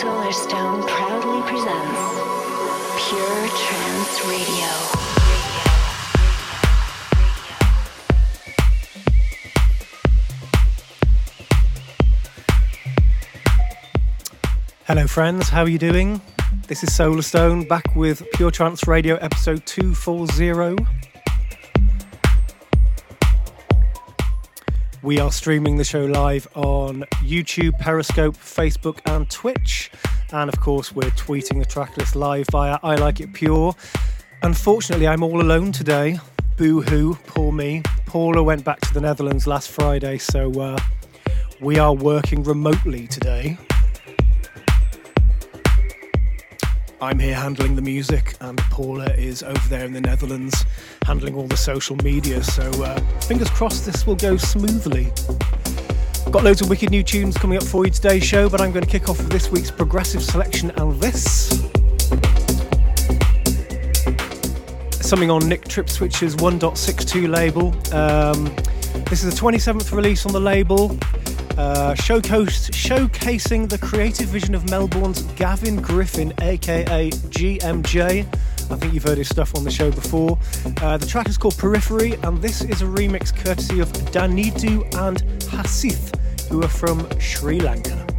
Solarstone proudly presents Pure Trance Radio. Hello, friends. How are you doing? This is Solarstone back with Pure Trance Radio episode 240. We are streaming the show live on YouTube, Periscope, Facebook, and Twitch. And of course, we're tweeting the tracklist live via I Like It Pure. Unfortunately, I'm all alone today. Boo hoo, poor me. Paula went back to the Netherlands last Friday, so uh, we are working remotely today. I'm here handling the music, and Paula is over there in the Netherlands handling all the social media. So, uh, fingers crossed this will go smoothly. Got loads of wicked new tunes coming up for you today's show, but I'm going to kick off with this week's progressive selection and this. Something on Nick Tripswitch's 1.62 label. Um, this is the 27th release on the label. Uh, showcase, showcasing the creative vision of Melbourne's Gavin Griffin, aka GMJ. I think you've heard his stuff on the show before. Uh, the track is called Periphery, and this is a remix courtesy of Danidu and Hasith, who are from Sri Lanka.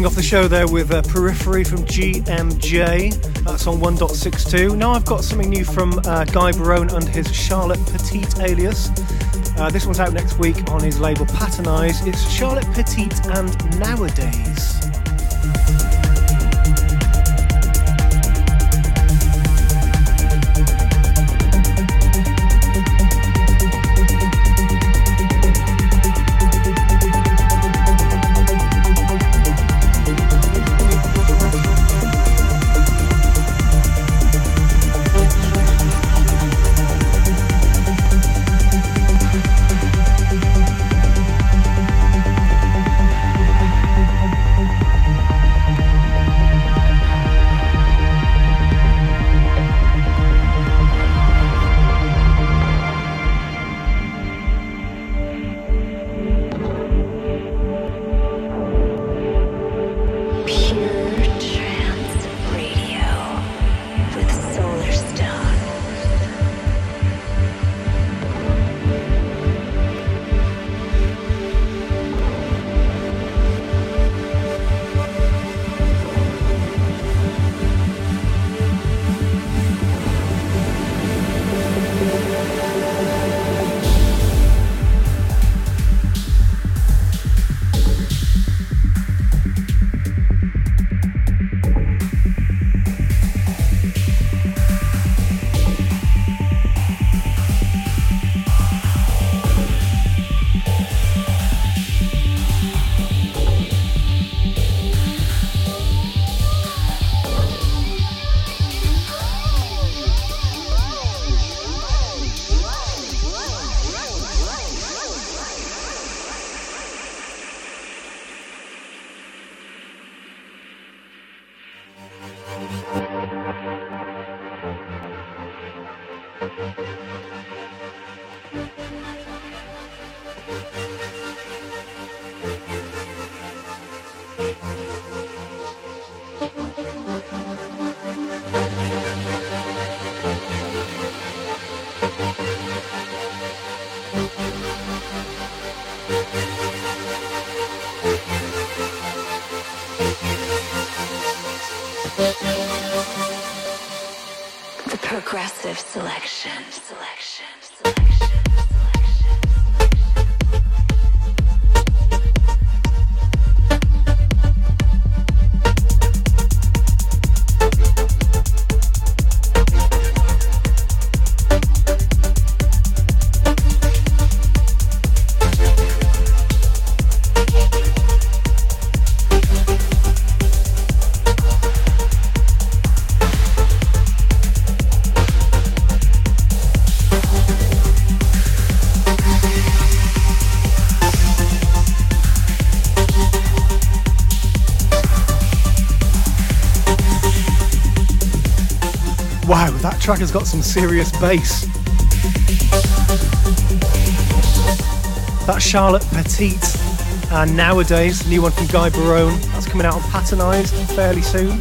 Kicking off the show there with uh, Periphery from GMJ. That's on 1.62. Now I've got something new from uh, Guy Barone and his Charlotte Petite alias. Uh, this one's out next week on his label Patternize. It's Charlotte Petite and Nowadays. Track has got some serious bass. That's Charlotte Petite, and nowadays, new one from Guy Barone. That's coming out on Patternized fairly soon.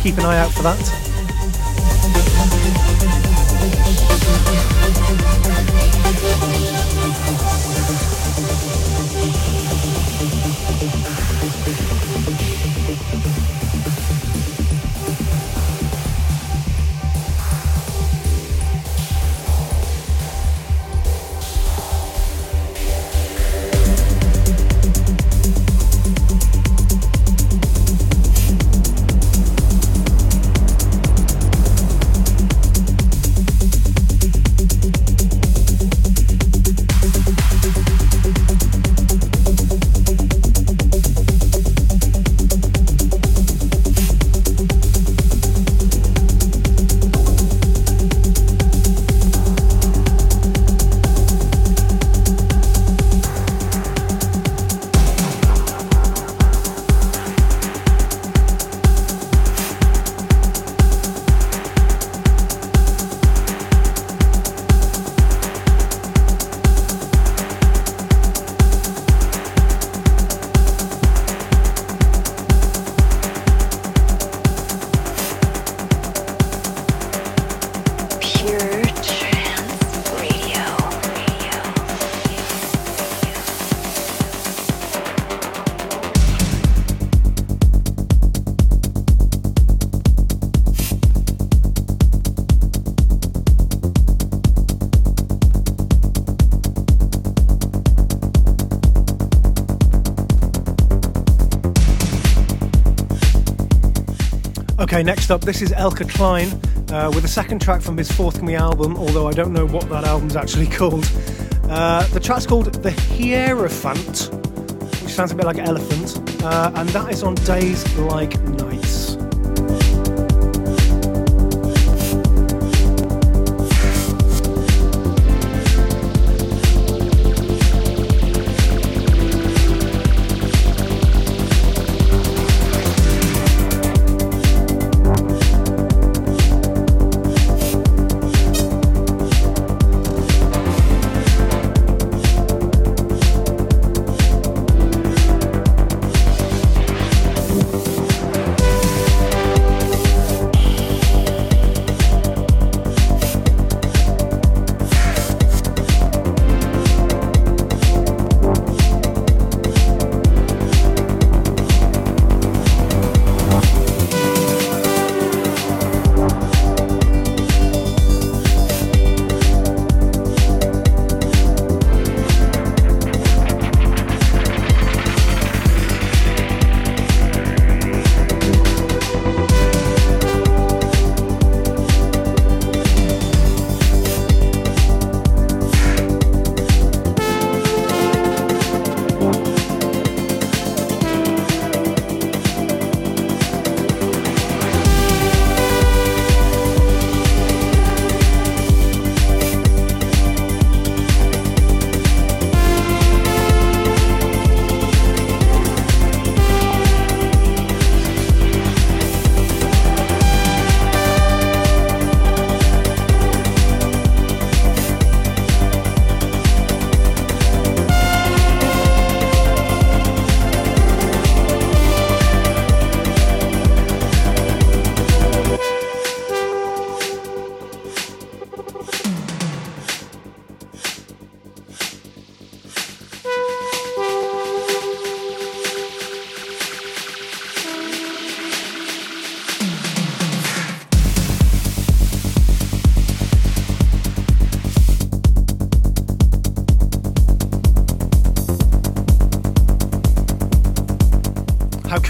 Keep an eye out for that. Next up, this is Elka Klein uh, with a second track from his forthcoming album, although I don't know what that album's actually called. Uh, the track's called The Hierophant, which sounds a bit like elephant, uh, and that is on Days Like Nights.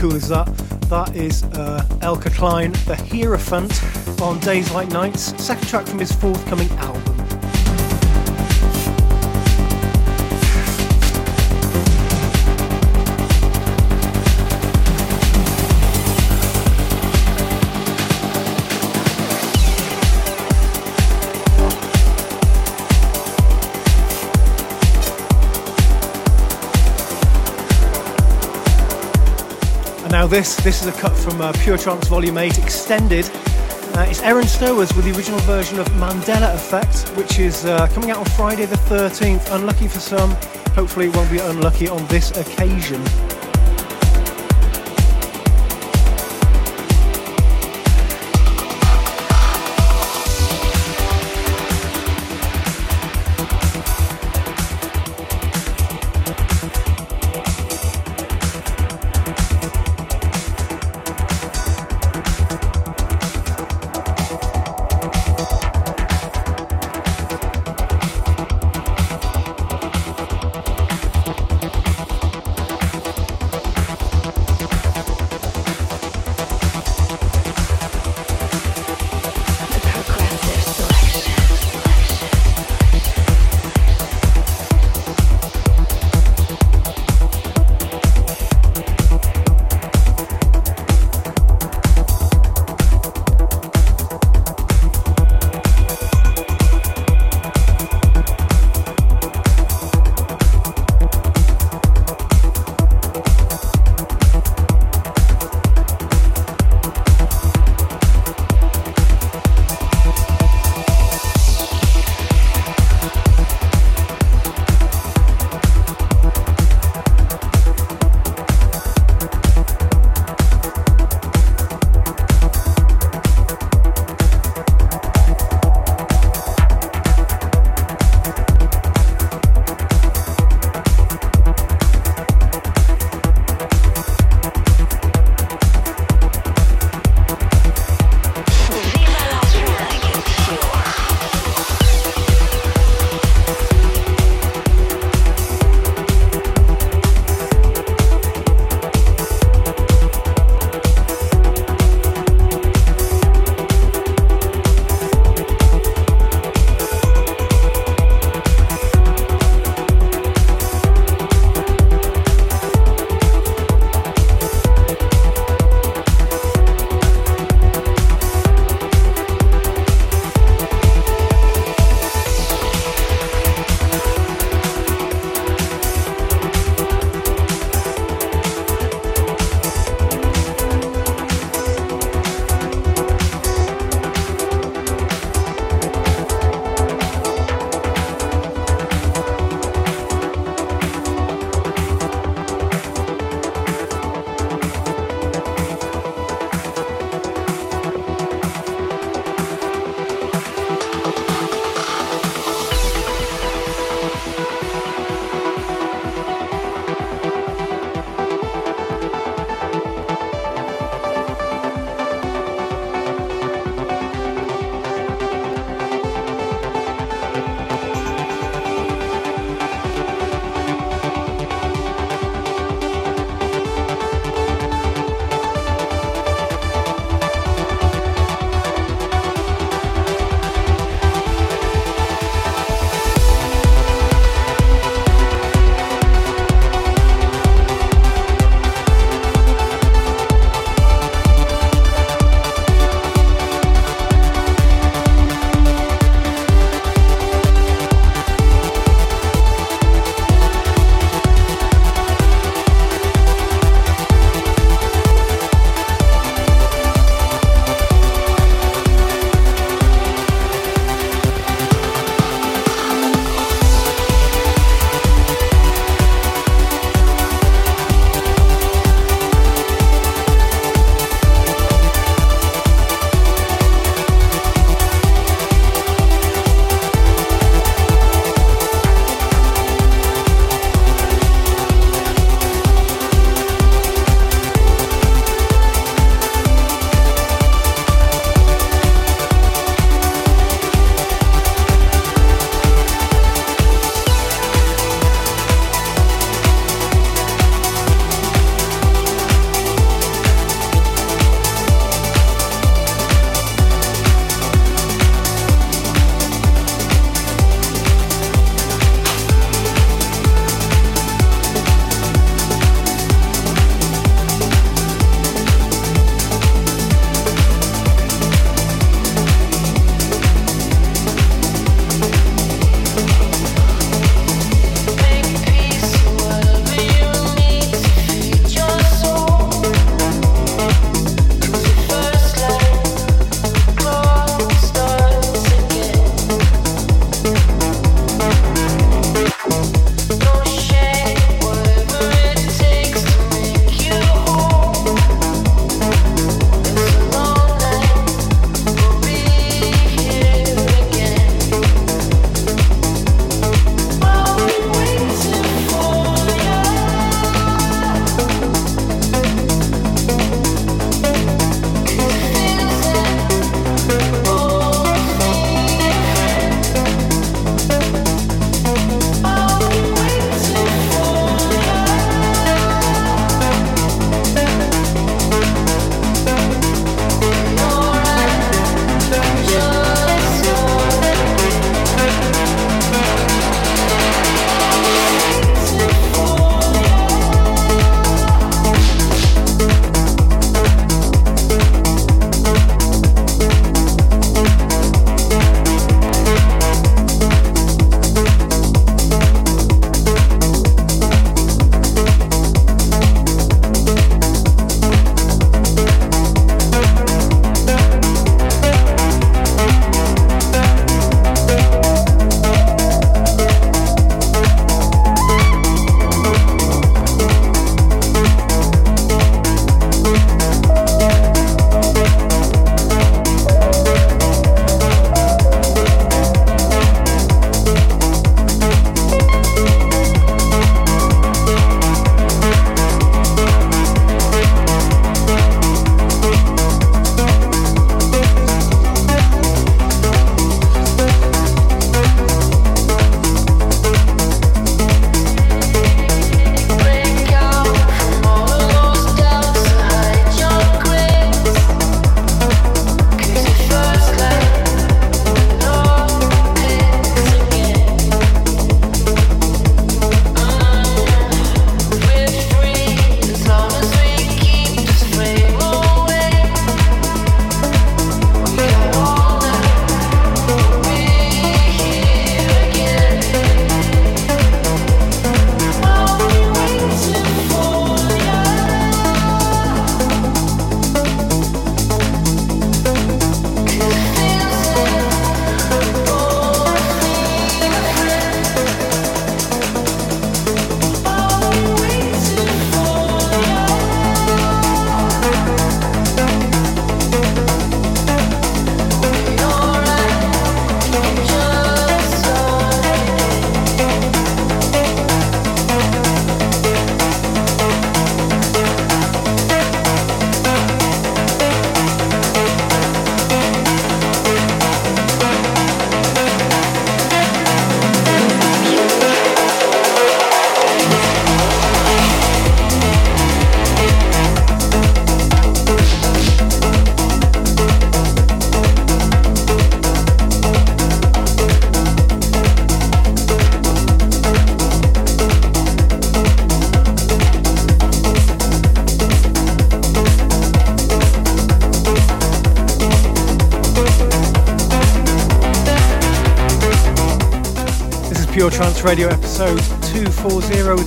Cool is that? That is uh, Elke Klein, The Hierophant, on Days Like Nights, second track from his forthcoming album. This. This is a cut from uh, Pure Trance Volume 8 Extended. Uh, it's Aaron Stowers with the original version of Mandela Effect, which is uh, coming out on Friday the 13th. Unlucky for some, hopefully it won't be unlucky on this occasion.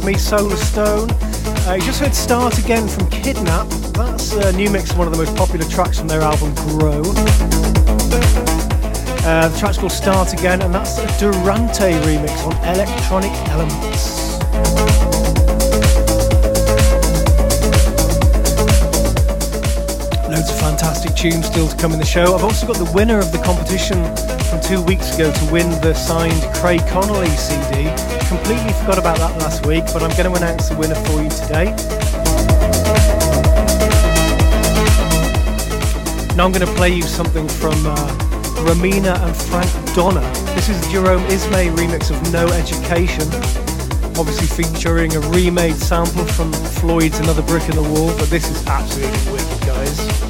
Me, Solarstone. Uh, you just heard Start Again from Kidnap. That's a new mix of one of the most popular tracks from their album Grow. Uh, the track's called Start Again, and that's a Durante remix on Electronic Elements. Loads of fantastic tunes still to come in the show. I've also got the winner of the competition from two weeks ago to win the signed Craig Connelly CD. Completely forgot about that last week, but I'm going to announce the winner for you today. Now I'm going to play you something from uh, Romina and Frank Donna. This is Jerome Isma-Ae remix of No Education, obviously featuring a remade sample from Floyd's Another Brick in the Wall, but this is absolutely wicked, guys.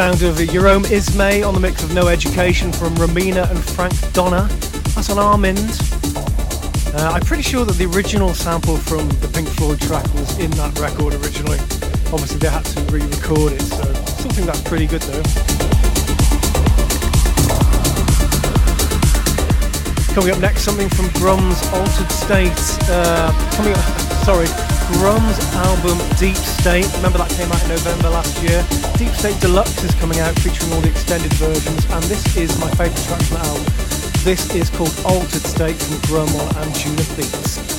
Sound of Jerome Isma-Ae on the mix of No Education from Romina and Frank Donna. That's on Armind. Uh, I'm pretty sure that the original sample from the Pink Floyd track was in that record originally. Obviously, they had to re record it, so still think that's pretty good though. Coming up next, something from Grum's Altered State. Uh, coming up, sorry, Grum's album Deep State. Remember that came out in November last year. Deep State Deluxe is coming out featuring all the extended versions, and this is my favourite track from the album. This is called Altered State from Grum on Anjunabeats.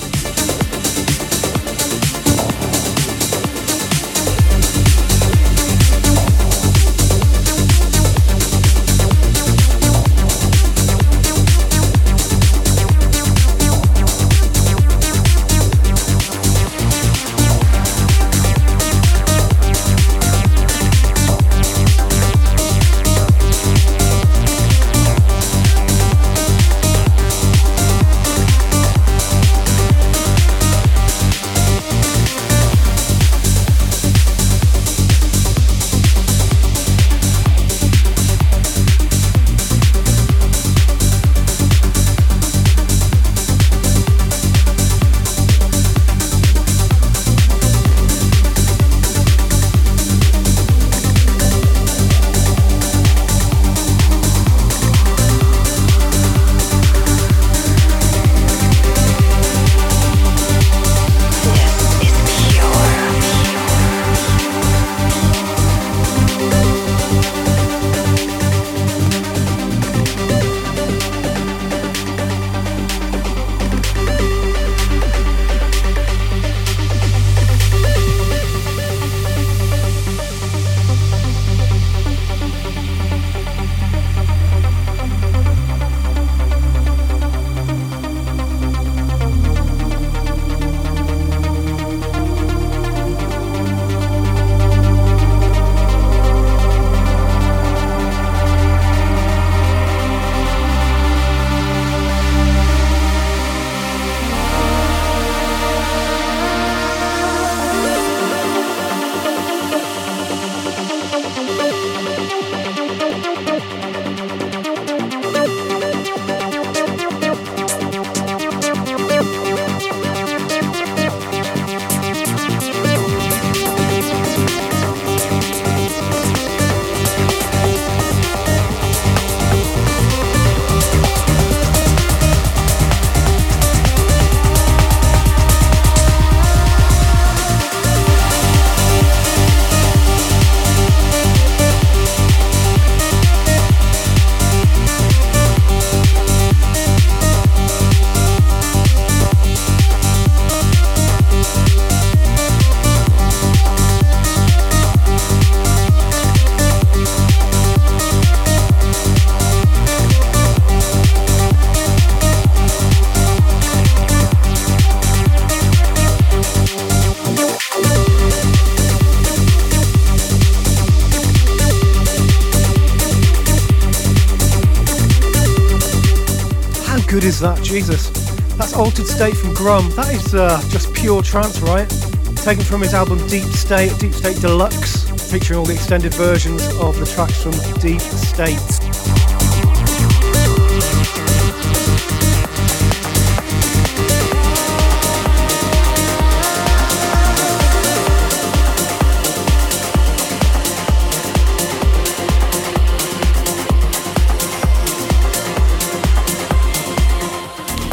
Jesus. That's Altered State from Grum. That is uh, just pure trance, right? Taken from his album Deep State, Deep State Deluxe, featuring all the extended versions of the tracks from Deep State.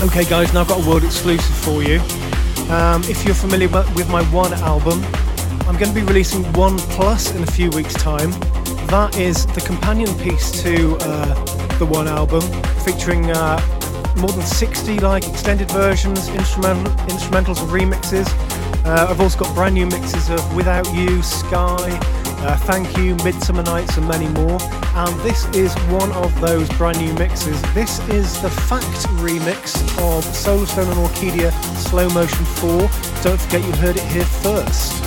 Okay, guys, now I've got a world exclusive for you. Um, if you're familiar with my One album, I'm going to be releasing One Plus in a few weeks' time. That is the companion piece to uh, the One album, featuring uh, more than 60 like extended versions, instrumental, instrumentals, and remixes. Uh, I've also got brand new mixes of Without You, Sky, uh, Thank You, Midsummer Nights, and many more. And this is one of those brand new mixes. This is the Fact remix of Solarstone and Orkidea Slow Motion 4. Don't forget you heard it here first.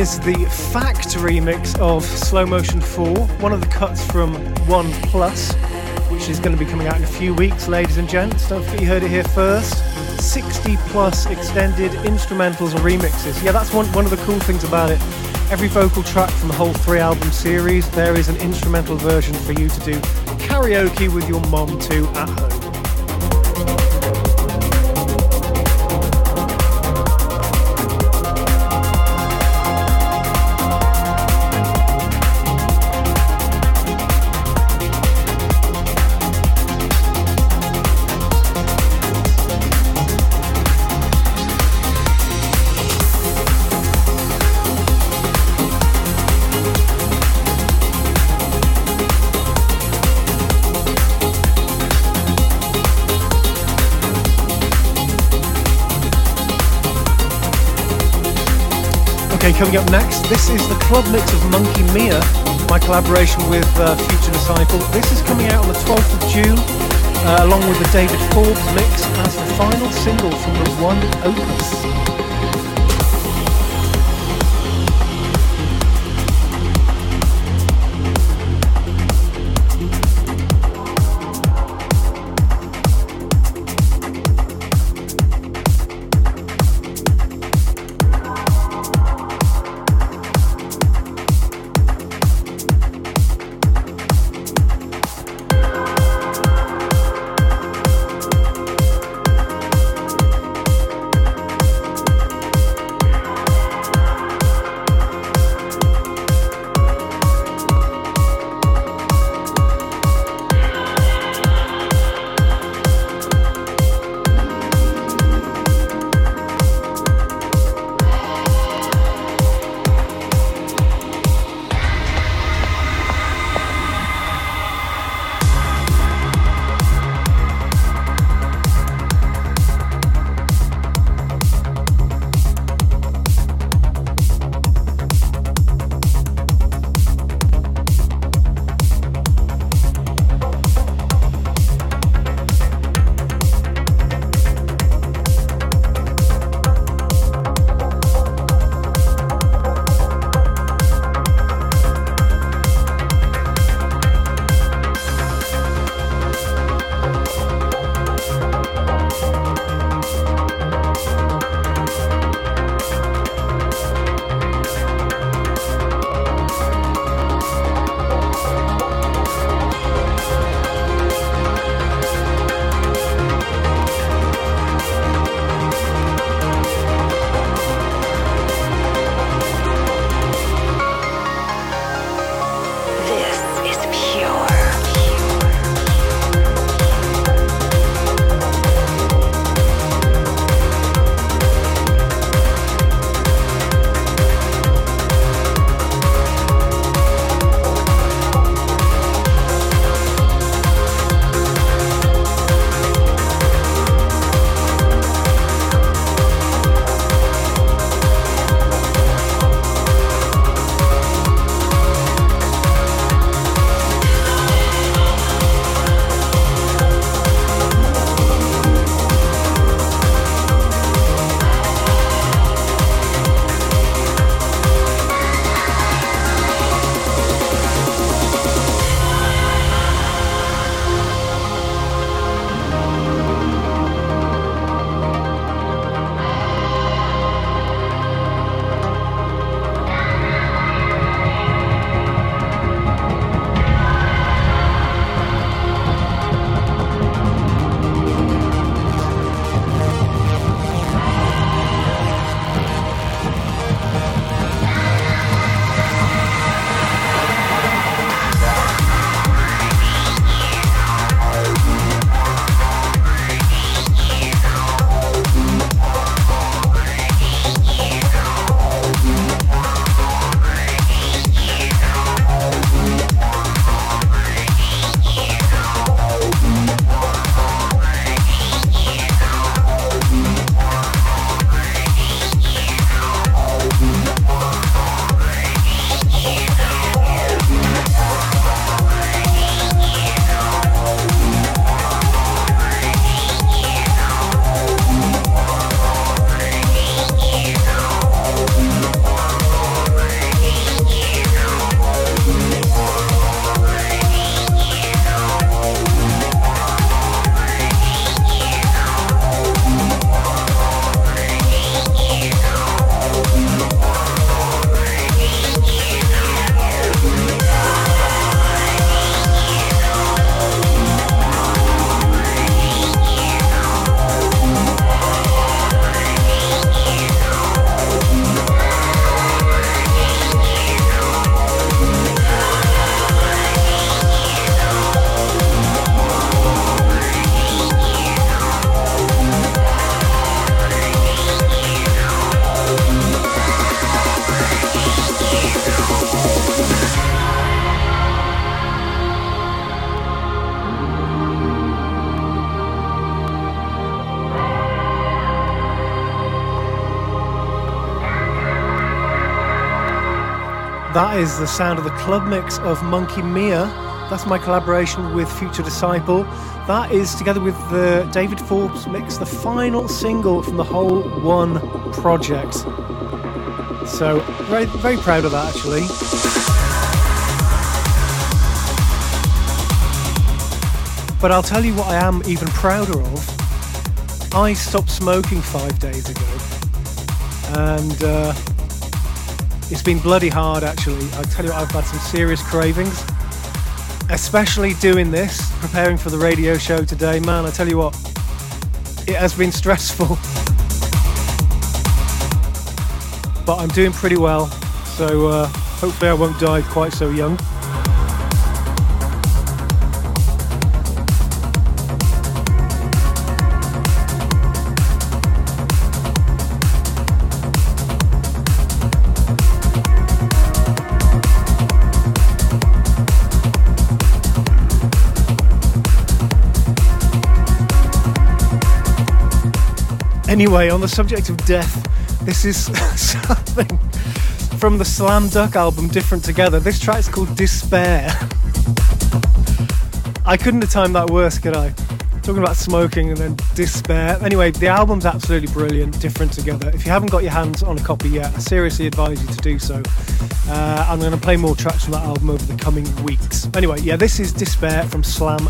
Is the factory mix of Slow Motion 4, one of the cuts from 1 Plus, which is going to be coming out in a few weeks, ladies and gents. Don't forget you heard it here first. 60 plus extended instrumentals and remixes. Yeah, that's one, one of the cool things about it. Every vocal track from the whole three album series, there is an instrumental version for you to do karaoke with your mom too at home. Coming up next, this is the club mix of Monkey Mia, my collaboration with uh, Future Disciple. This is coming out on the 12th of June, uh, along with the David Forbes mix as the final single from the One Opus. Is the sound of the club mix of Monkey Mia. That's my collaboration with Future Disciple. That is together with the David Forbes mix, the final single from the whole one project. So very very proud of that actually. But I'll tell you what I am even prouder of. I stopped smoking five days ago, and uh, it's been bloody hard, actually. I tell you, what, I've had some serious cravings, especially doing this, preparing for the radio show today. Man, I tell you what, it has been stressful. but I'm doing pretty well, so uh, hopefully I won't die quite so young. Anyway, on the subject of death, this is something from the Slam Duck album Different Together. This track's called Despair. I couldn't have timed that worse, could I? Talking about smoking and then despair. Anyway, the album's absolutely brilliant, Different Together. If you haven't got your hands on a copy yet, I seriously advise you to do so. Uh, I'm going to play more tracks from that album over the coming weeks. Anyway, yeah, this is Despair from Slam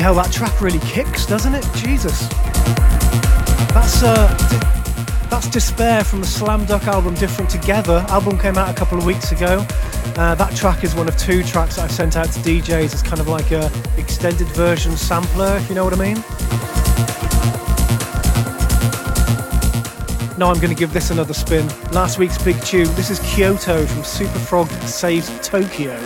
Hell, that track really kicks, doesn't it? Jesus. That's uh, that's Despair from the Slam Duck album Different Together. Album came out a couple of weeks ago. Uh, that track is one of two tracks that I've sent out to DJs as kind of like a extended version sampler, if you know what I mean. Now I'm going to give this another spin. Last week's big tune. This is Kyoto from Superfrog Saves Tokyo.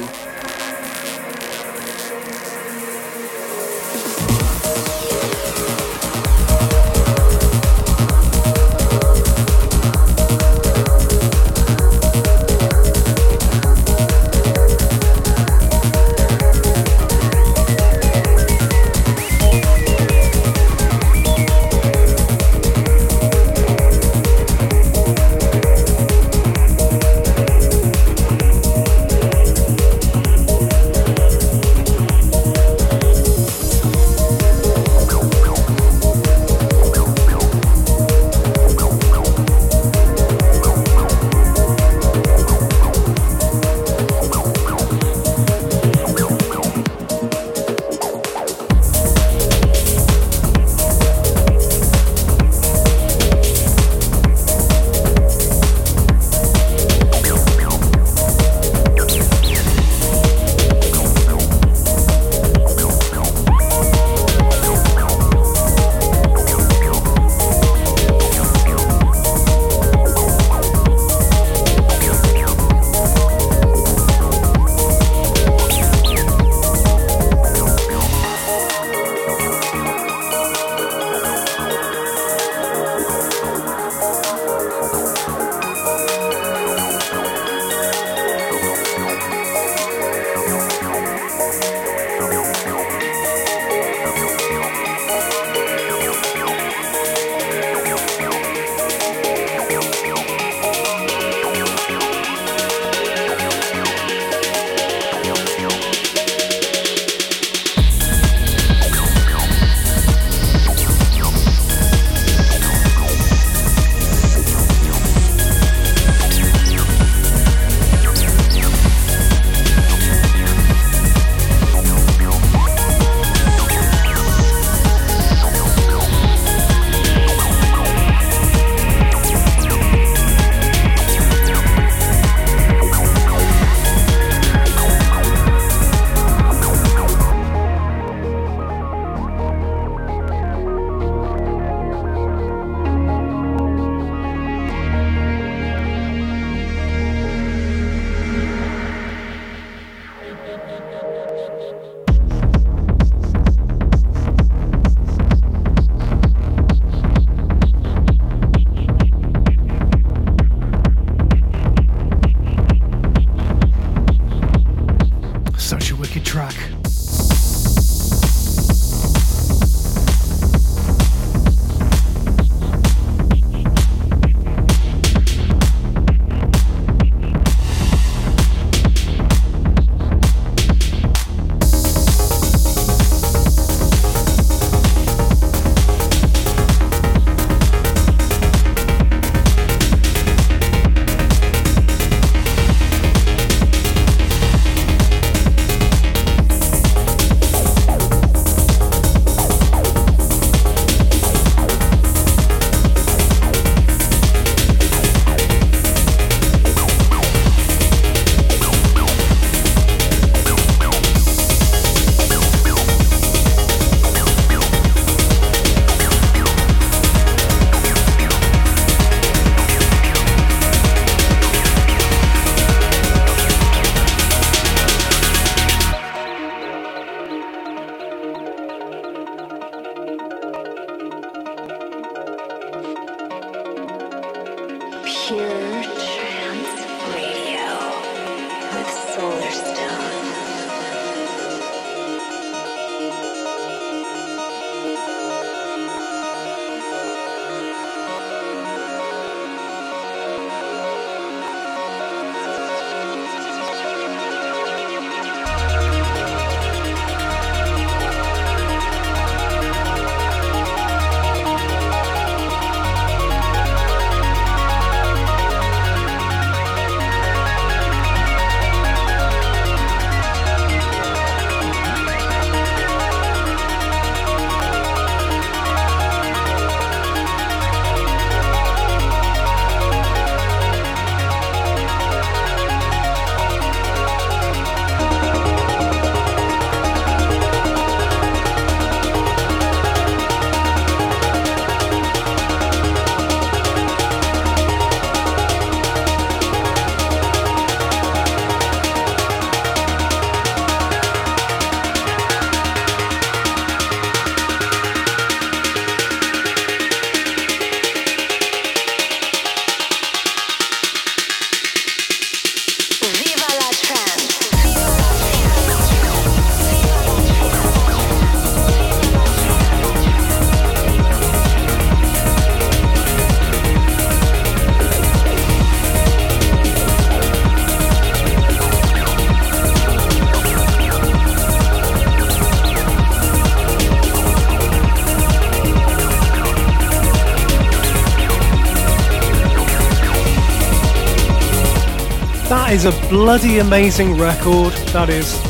Is a bloody amazing record. That is,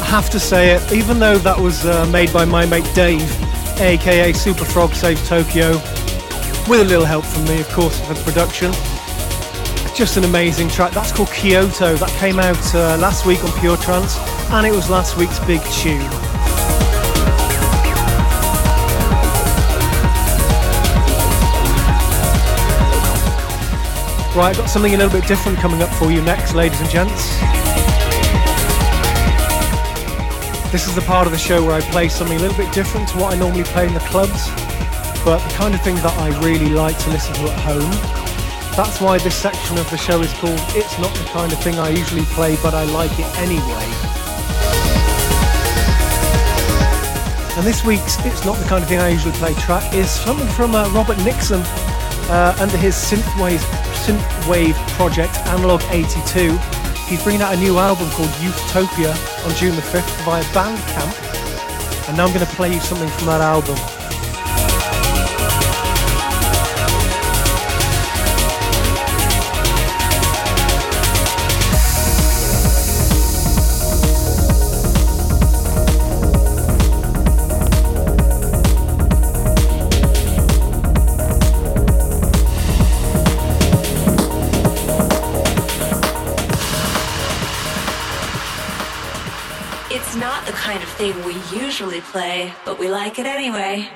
I have to say it, even though that was uh, made by my mate Dave, aka Superfrog Save Tokyo, with a little help from me, of course, for the production. Just an amazing track. That's called Kyoto. That came out uh, last week on Pure Trance, and it was last week's big tune. Right, I've got something a little bit different coming up for you next, ladies and gents. This is the part of the show where I play something a little bit different to what I normally play in the clubs, but the kind of thing that I really like to listen to at home. That's why this section of the show is called It's Not the Kind of Thing I Usually Play, but I Like It Anyway. And this week's It's Not the Kind of Thing I Usually Play track is something from uh, Robert Nixon uh, under his synthwave synthwave project Analog 82. He's bringing out a new album called Utopia on June the 5th via Bandcamp. And now I'm going to play you something from that album. Thing we usually play, but we like it anyway.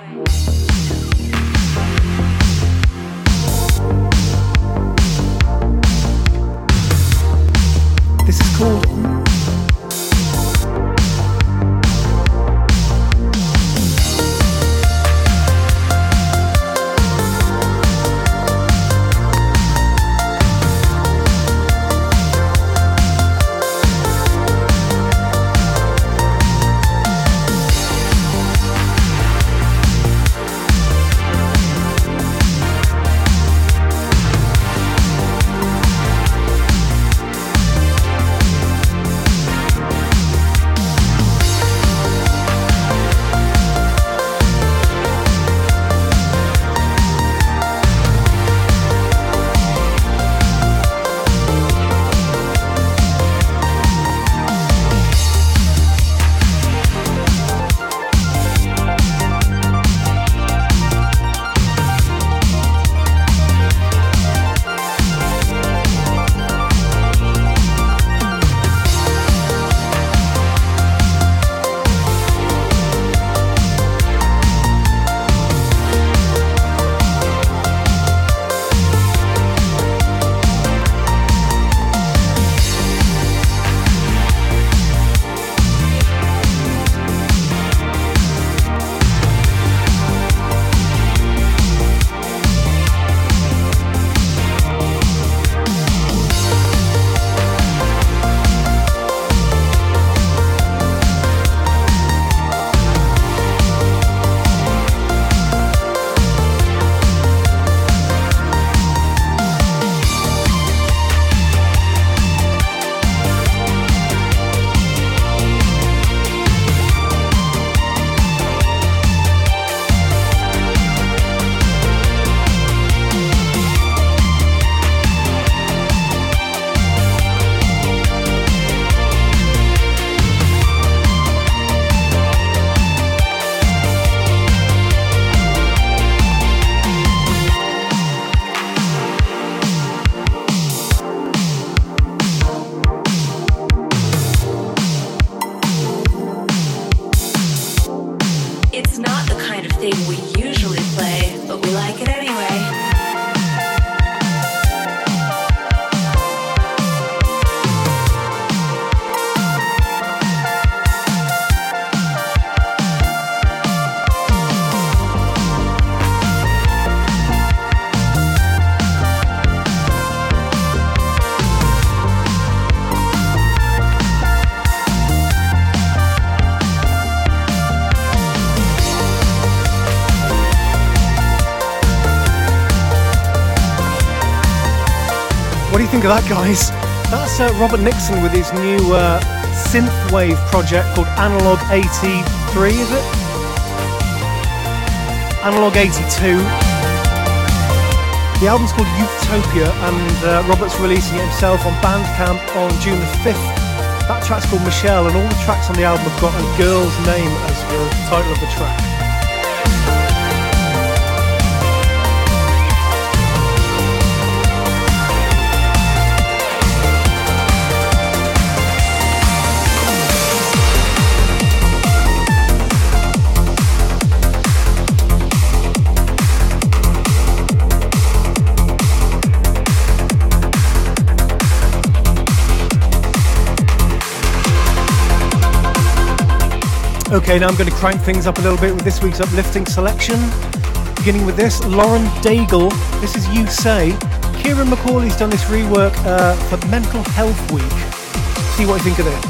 That, guys? That's uh, Robert Nixon with his new uh, synthwave project called Analog 83, is it? Analog 82. The album's called Utopia, and uh, Robert's releasing it himself on Bandcamp on June the 5th. That track's called Michelle, and all the tracks on the album have got a girl's name as the title of the track. Okay, now I'm going to crank things up a little bit with this week's uplifting selection. Beginning with this, Lauren Daigle. This is You Say. Kieran McCauley's done this rework uh, for Mental Health Week. See what you think of it.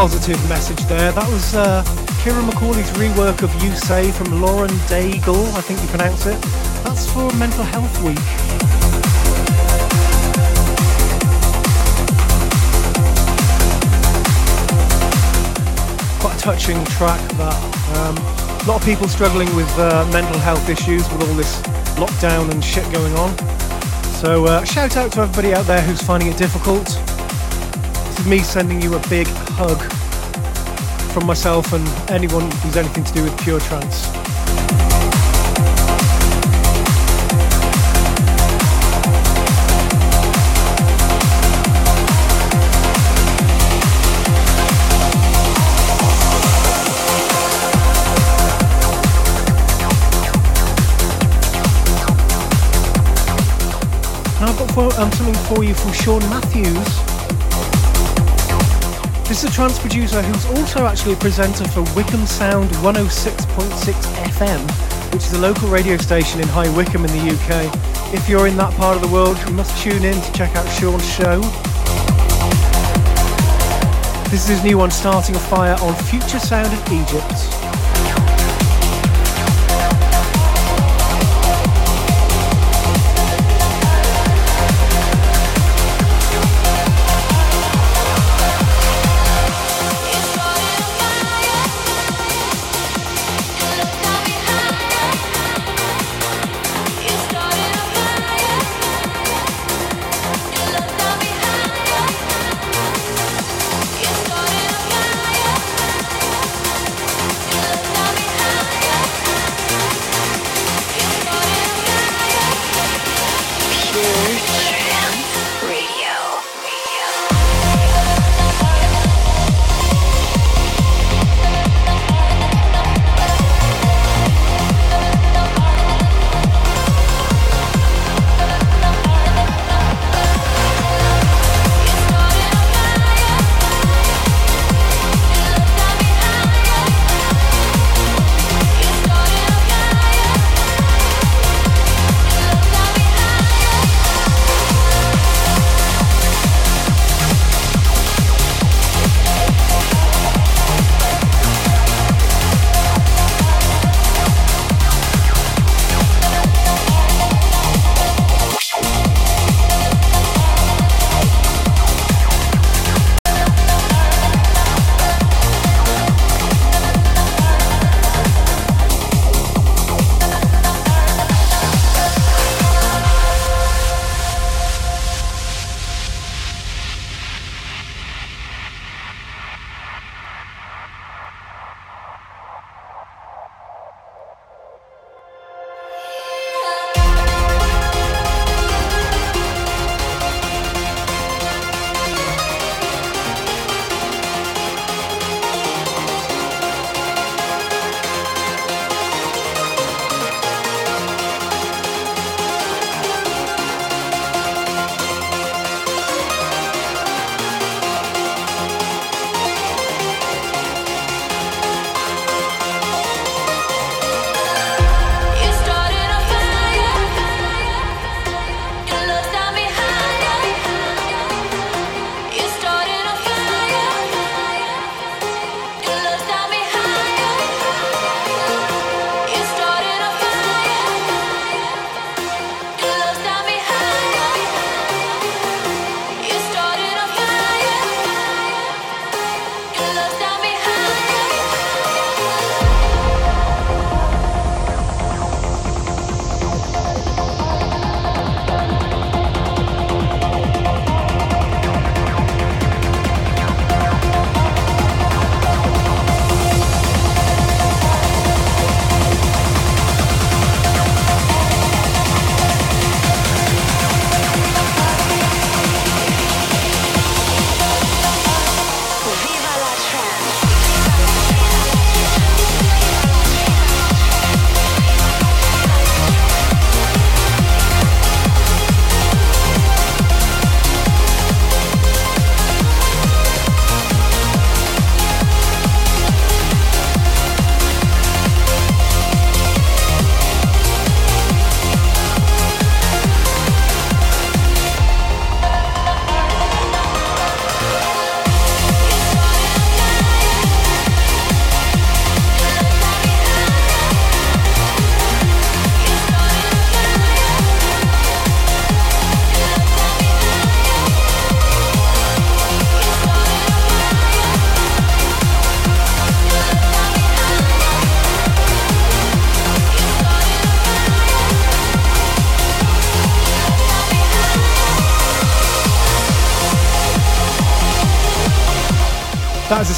Positive message there. That was uh, Kieran McCauley's rework of You Say from Lauren Daigle, I think you pronounce it. That's for Mental Health Week. Quite a touching track that. Um, a lot of people struggling with uh, mental health issues with all this lockdown and shit going on. So uh, shout out to everybody out there who's finding it difficult. Me sending you a big hug from myself and anyone who's anything to do with Pure Trance. Now I've got for, um, something for you from Sean Matthews. This is a trance producer who's also actually a presenter for Wycombe Sound 106.6 FM, which is a local radio station in High Wycombe in the UK. If you're in that part of the world, you must tune in to check out Sean's show. This is his new one, Starting a Fire on Future Sound of Egypt.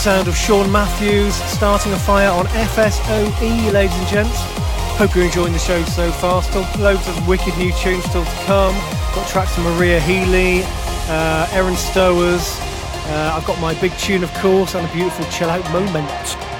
Sound of Sean Matthews starting a fire on FSOE, ladies and gents. Hope you're enjoying the show so far. Still loads of wicked new tunes still to come. Got tracks from Maria Healy, uh, Aaron Stowers. Uh, I've got my big tune, of course, and a beautiful chill out moment.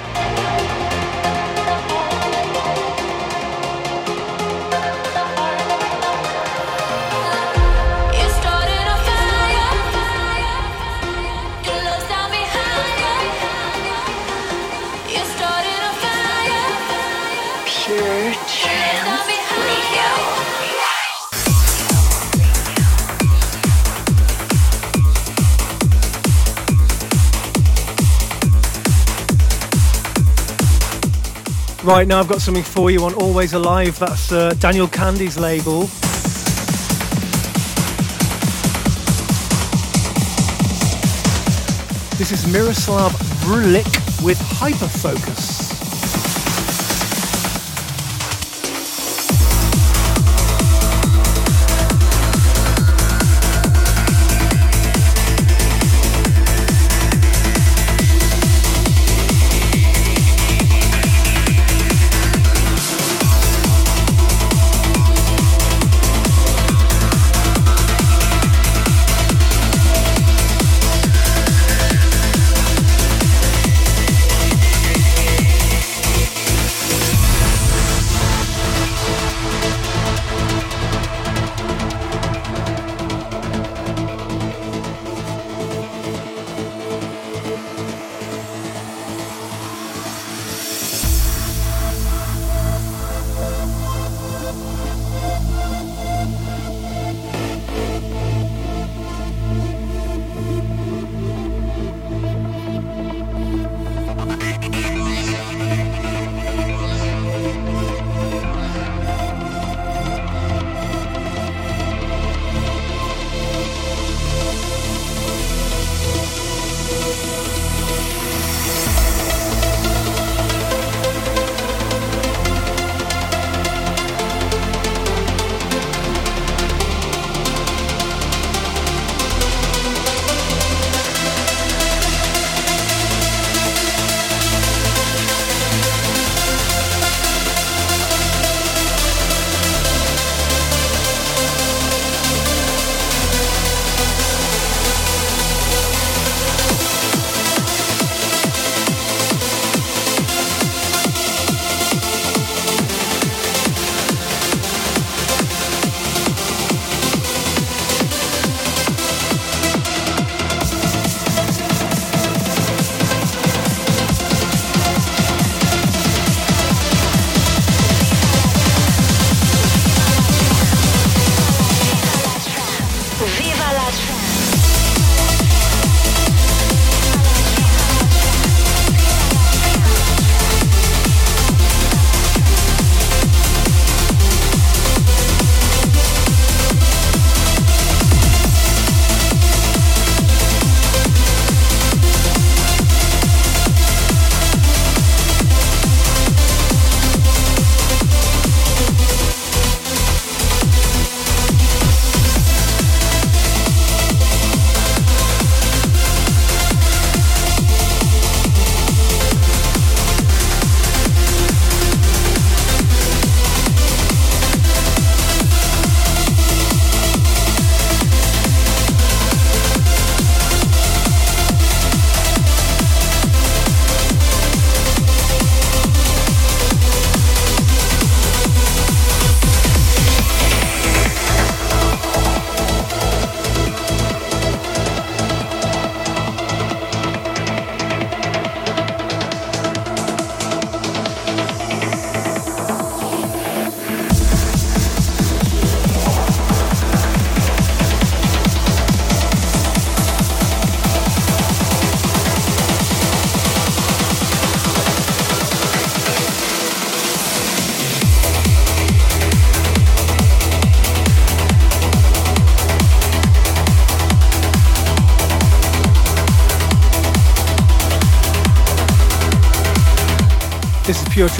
Right now, I've got something for you on Always Alive. That's uh, Daniel Kandi's label. This is Miroslav Vrlik with Hyperfocus.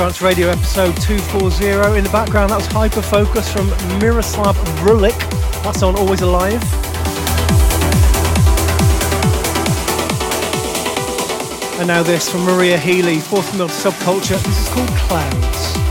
Trance Radio episode 240. In the background, that was Hyperfocus from Miroslav Vrlik. That's on Always Alive. And now this from Maria Healy, fourth from Subculture. This is called Clouds.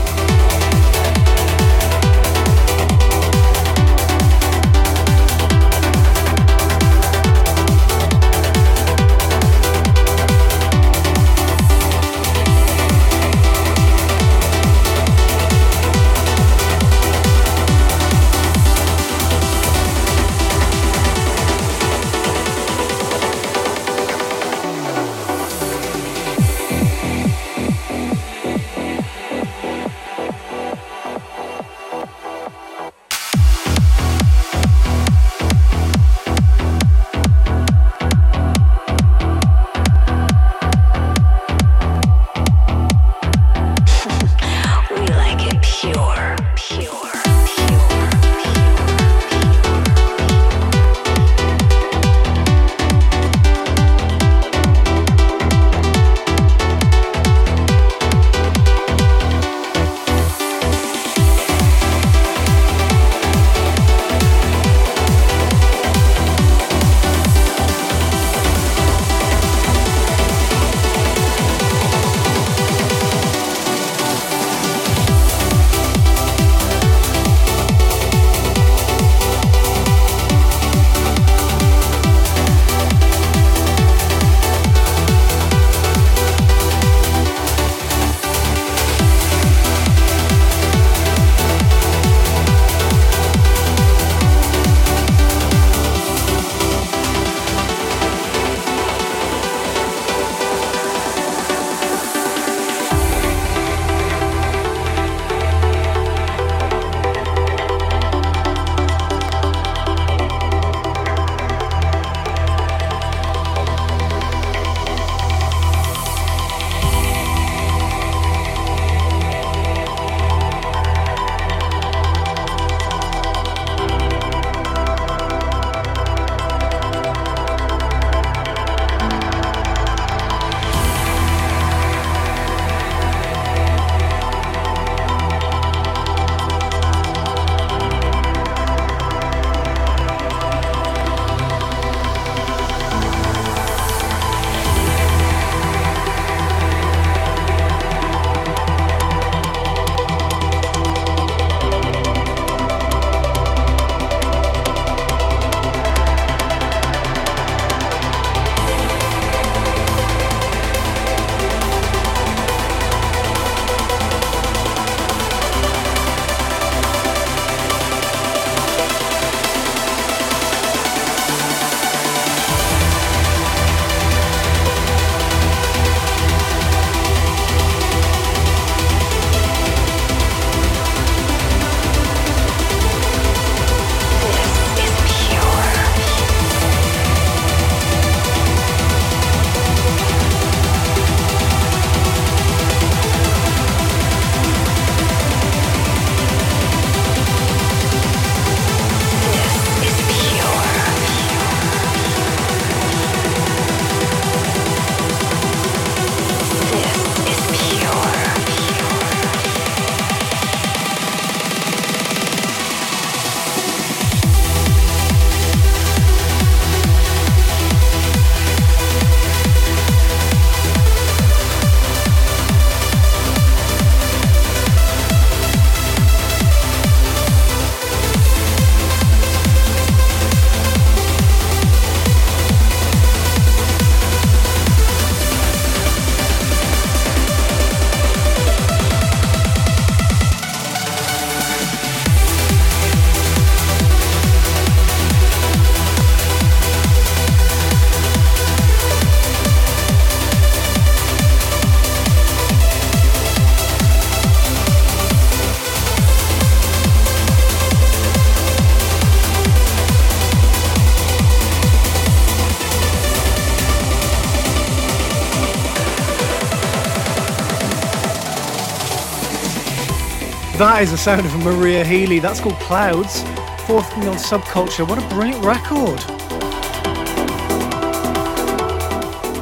That is the sound of Maria Healy. That's called Clouds, forthcoming on Subculture. What a brilliant record!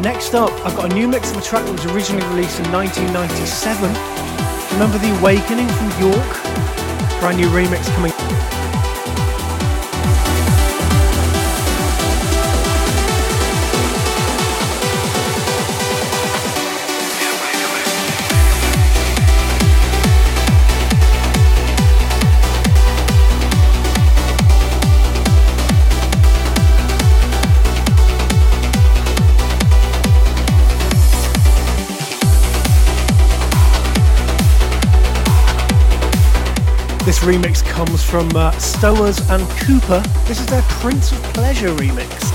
Next up, I've got a new mix of a track that was originally released in 1997. Remember The Awakening from York? Brand new remix coming. Remix comes from uh, Stowers and Cooper. This is their Prince of Pleasure remix.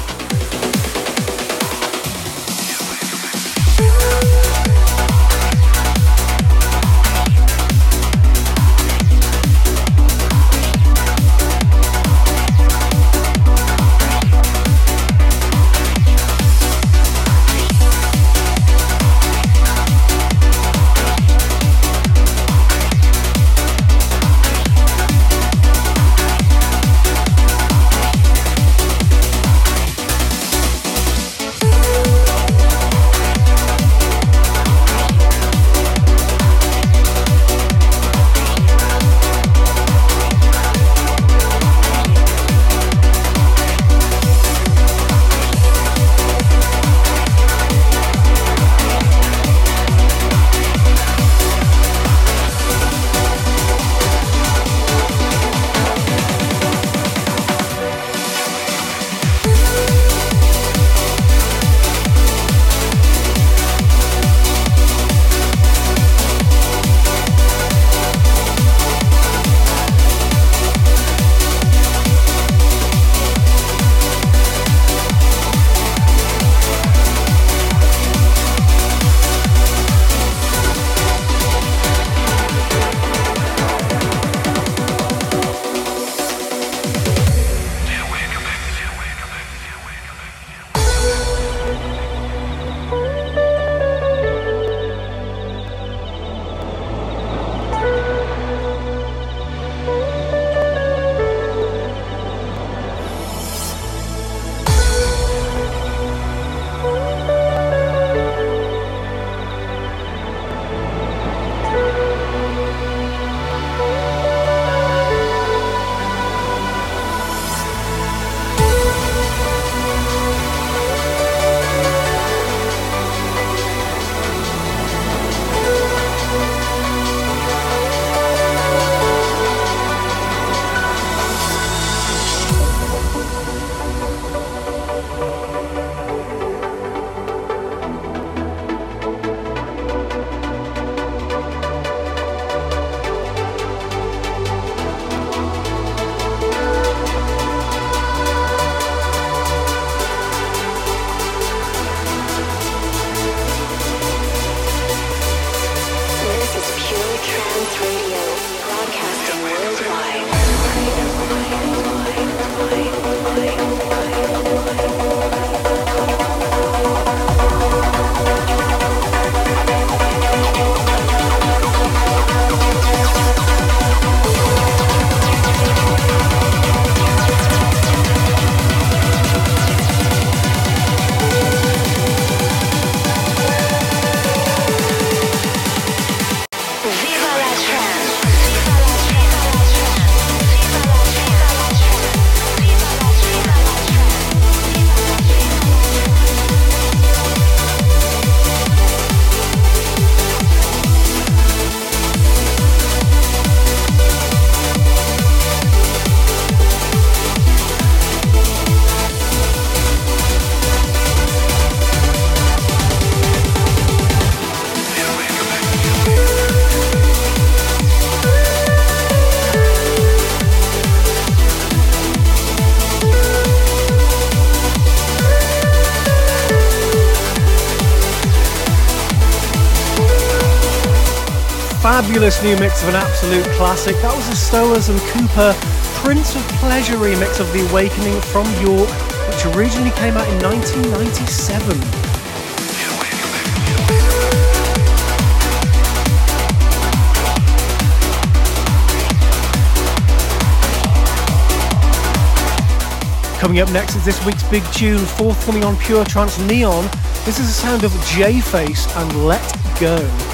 Fabulous new mix of an absolute classic. That was the Stowers and Cooper Prince of Pleasure remix of The Awakening from York, which originally came out in 1997. Coming up next is this week's big tune, forthcoming on Pure Trance Neon. This is the sound of J Face and Let Go.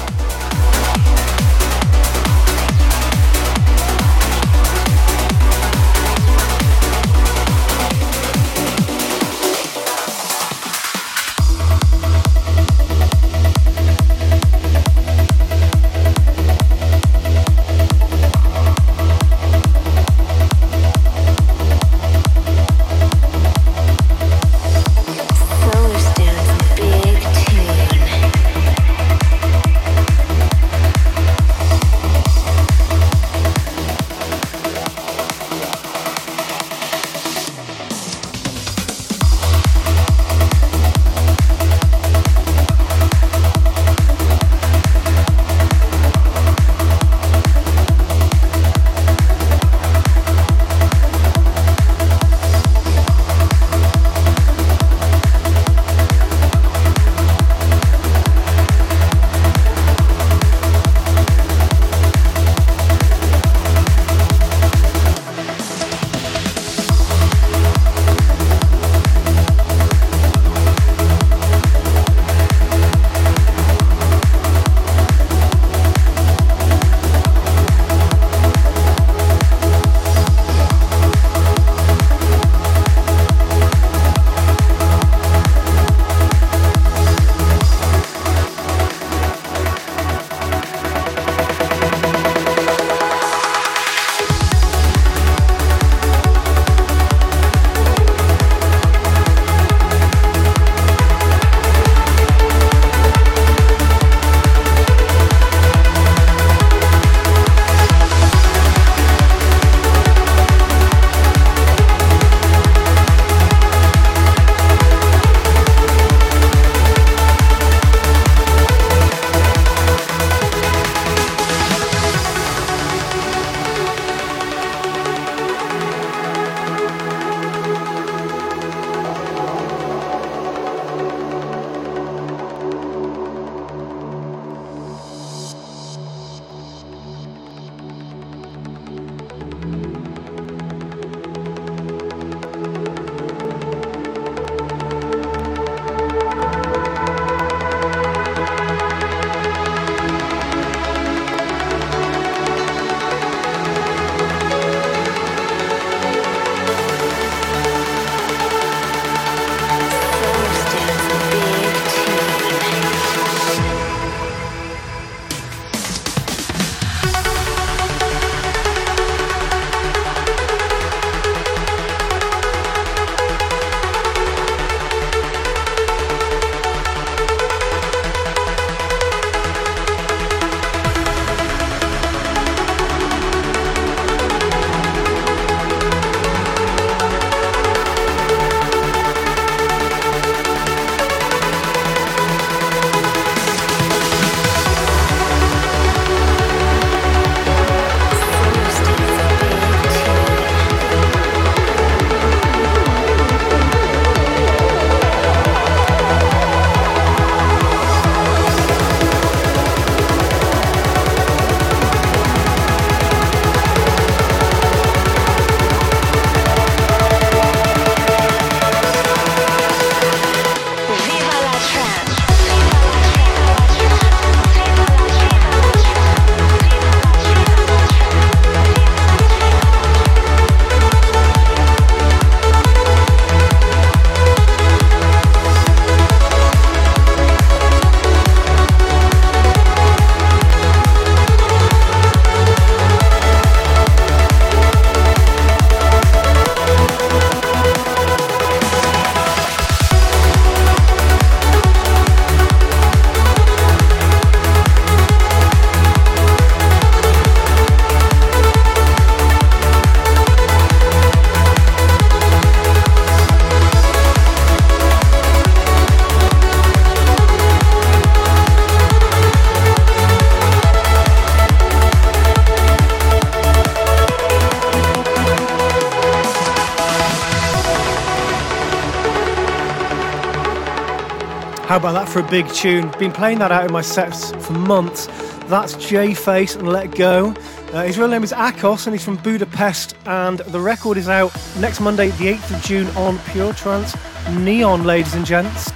About that for a big tune? Been playing that out in my sets for months. That's J Face and Let Go. Uh, his real name is Akos and he's from Budapest. And the record is out next Monday, the 8th of June, on Pure Trance Neon, ladies and gents.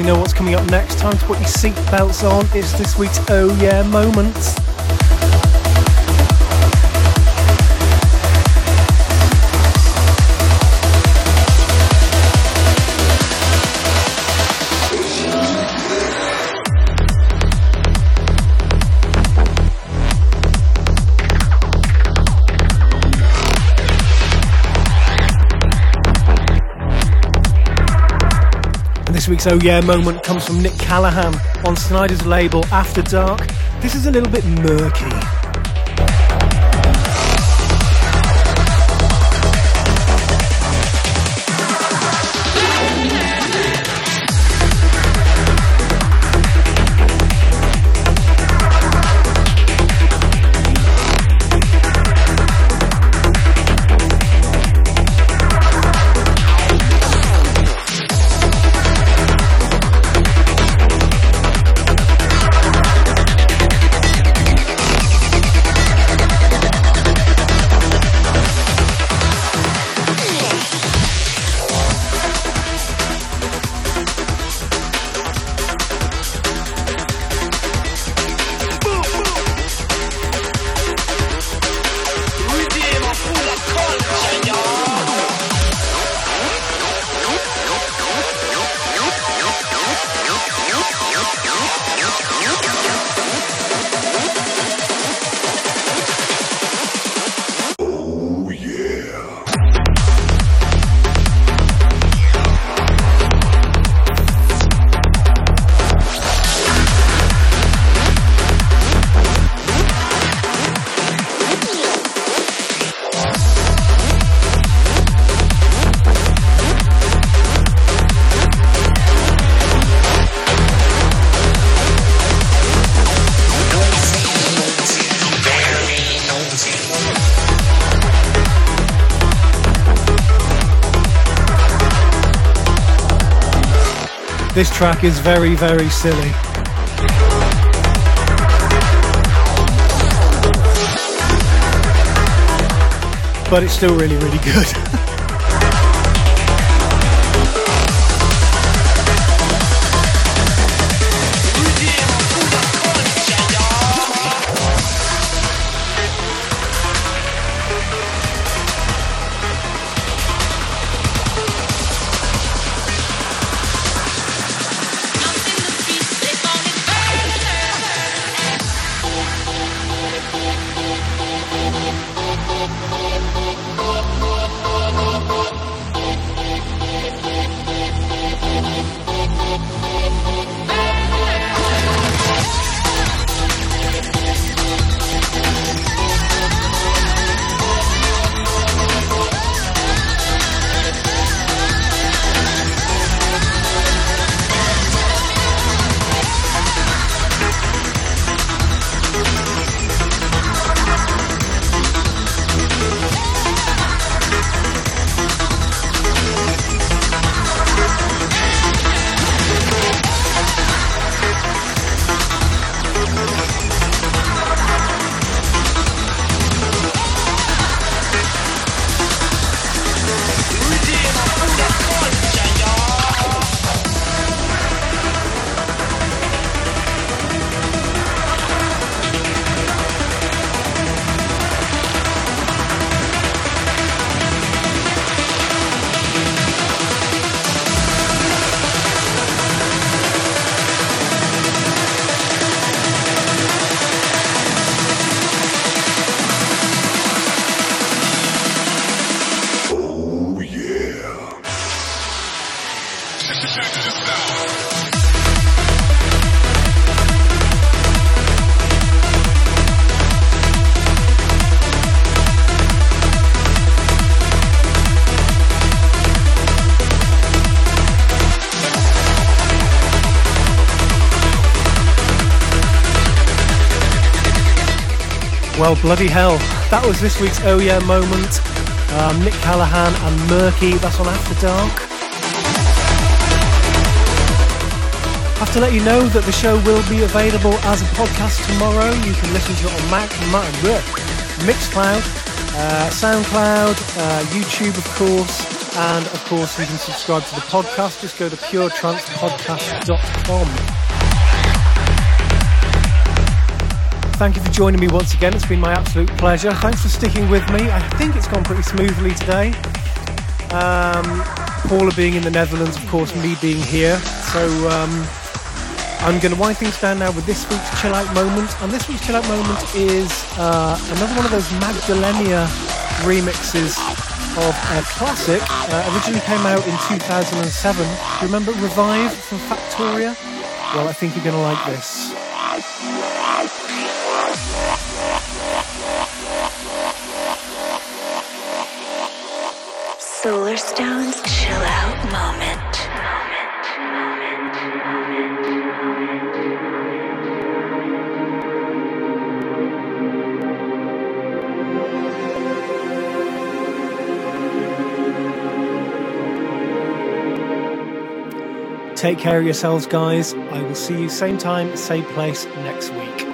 You know what's coming up next. Time to put your seatbelts on. It's this week's Oh Yeah moments. Week's Oh Yeah moment comes from Nick Callahan on Snyder's label After Dark. This is a little bit murky. This track is very, very silly. But it's still really, really good. Well, bloody hell. That was this week's Oh Yeah moment. Um, Nick Callahan and Murky. That's on After Dark. I have to let you know that the show will be available as a podcast tomorrow. You can listen to it on Mac, Mac Mixcloud, uh, SoundCloud, uh, YouTube, of course, and of course you can subscribe to the podcast. Just go to puretrancepodcast.com. Thank you for joining me once again. It's been my absolute pleasure. Thanks for sticking with me. I think it's gone pretty smoothly today. Um, Paula being in the Netherlands, of course, me being here. So um, I'm going to wind things down now with this week's chill out moment. And this week's chill out moment is uh, another one of those Magdelayna remixes of a classic. Uh, originally came out in 2007. Do you Remember Revive from Factoria? Well, I think you're going to like this. Chill out moment. Take care of yourselves, guys. I will see you same time, same place next week.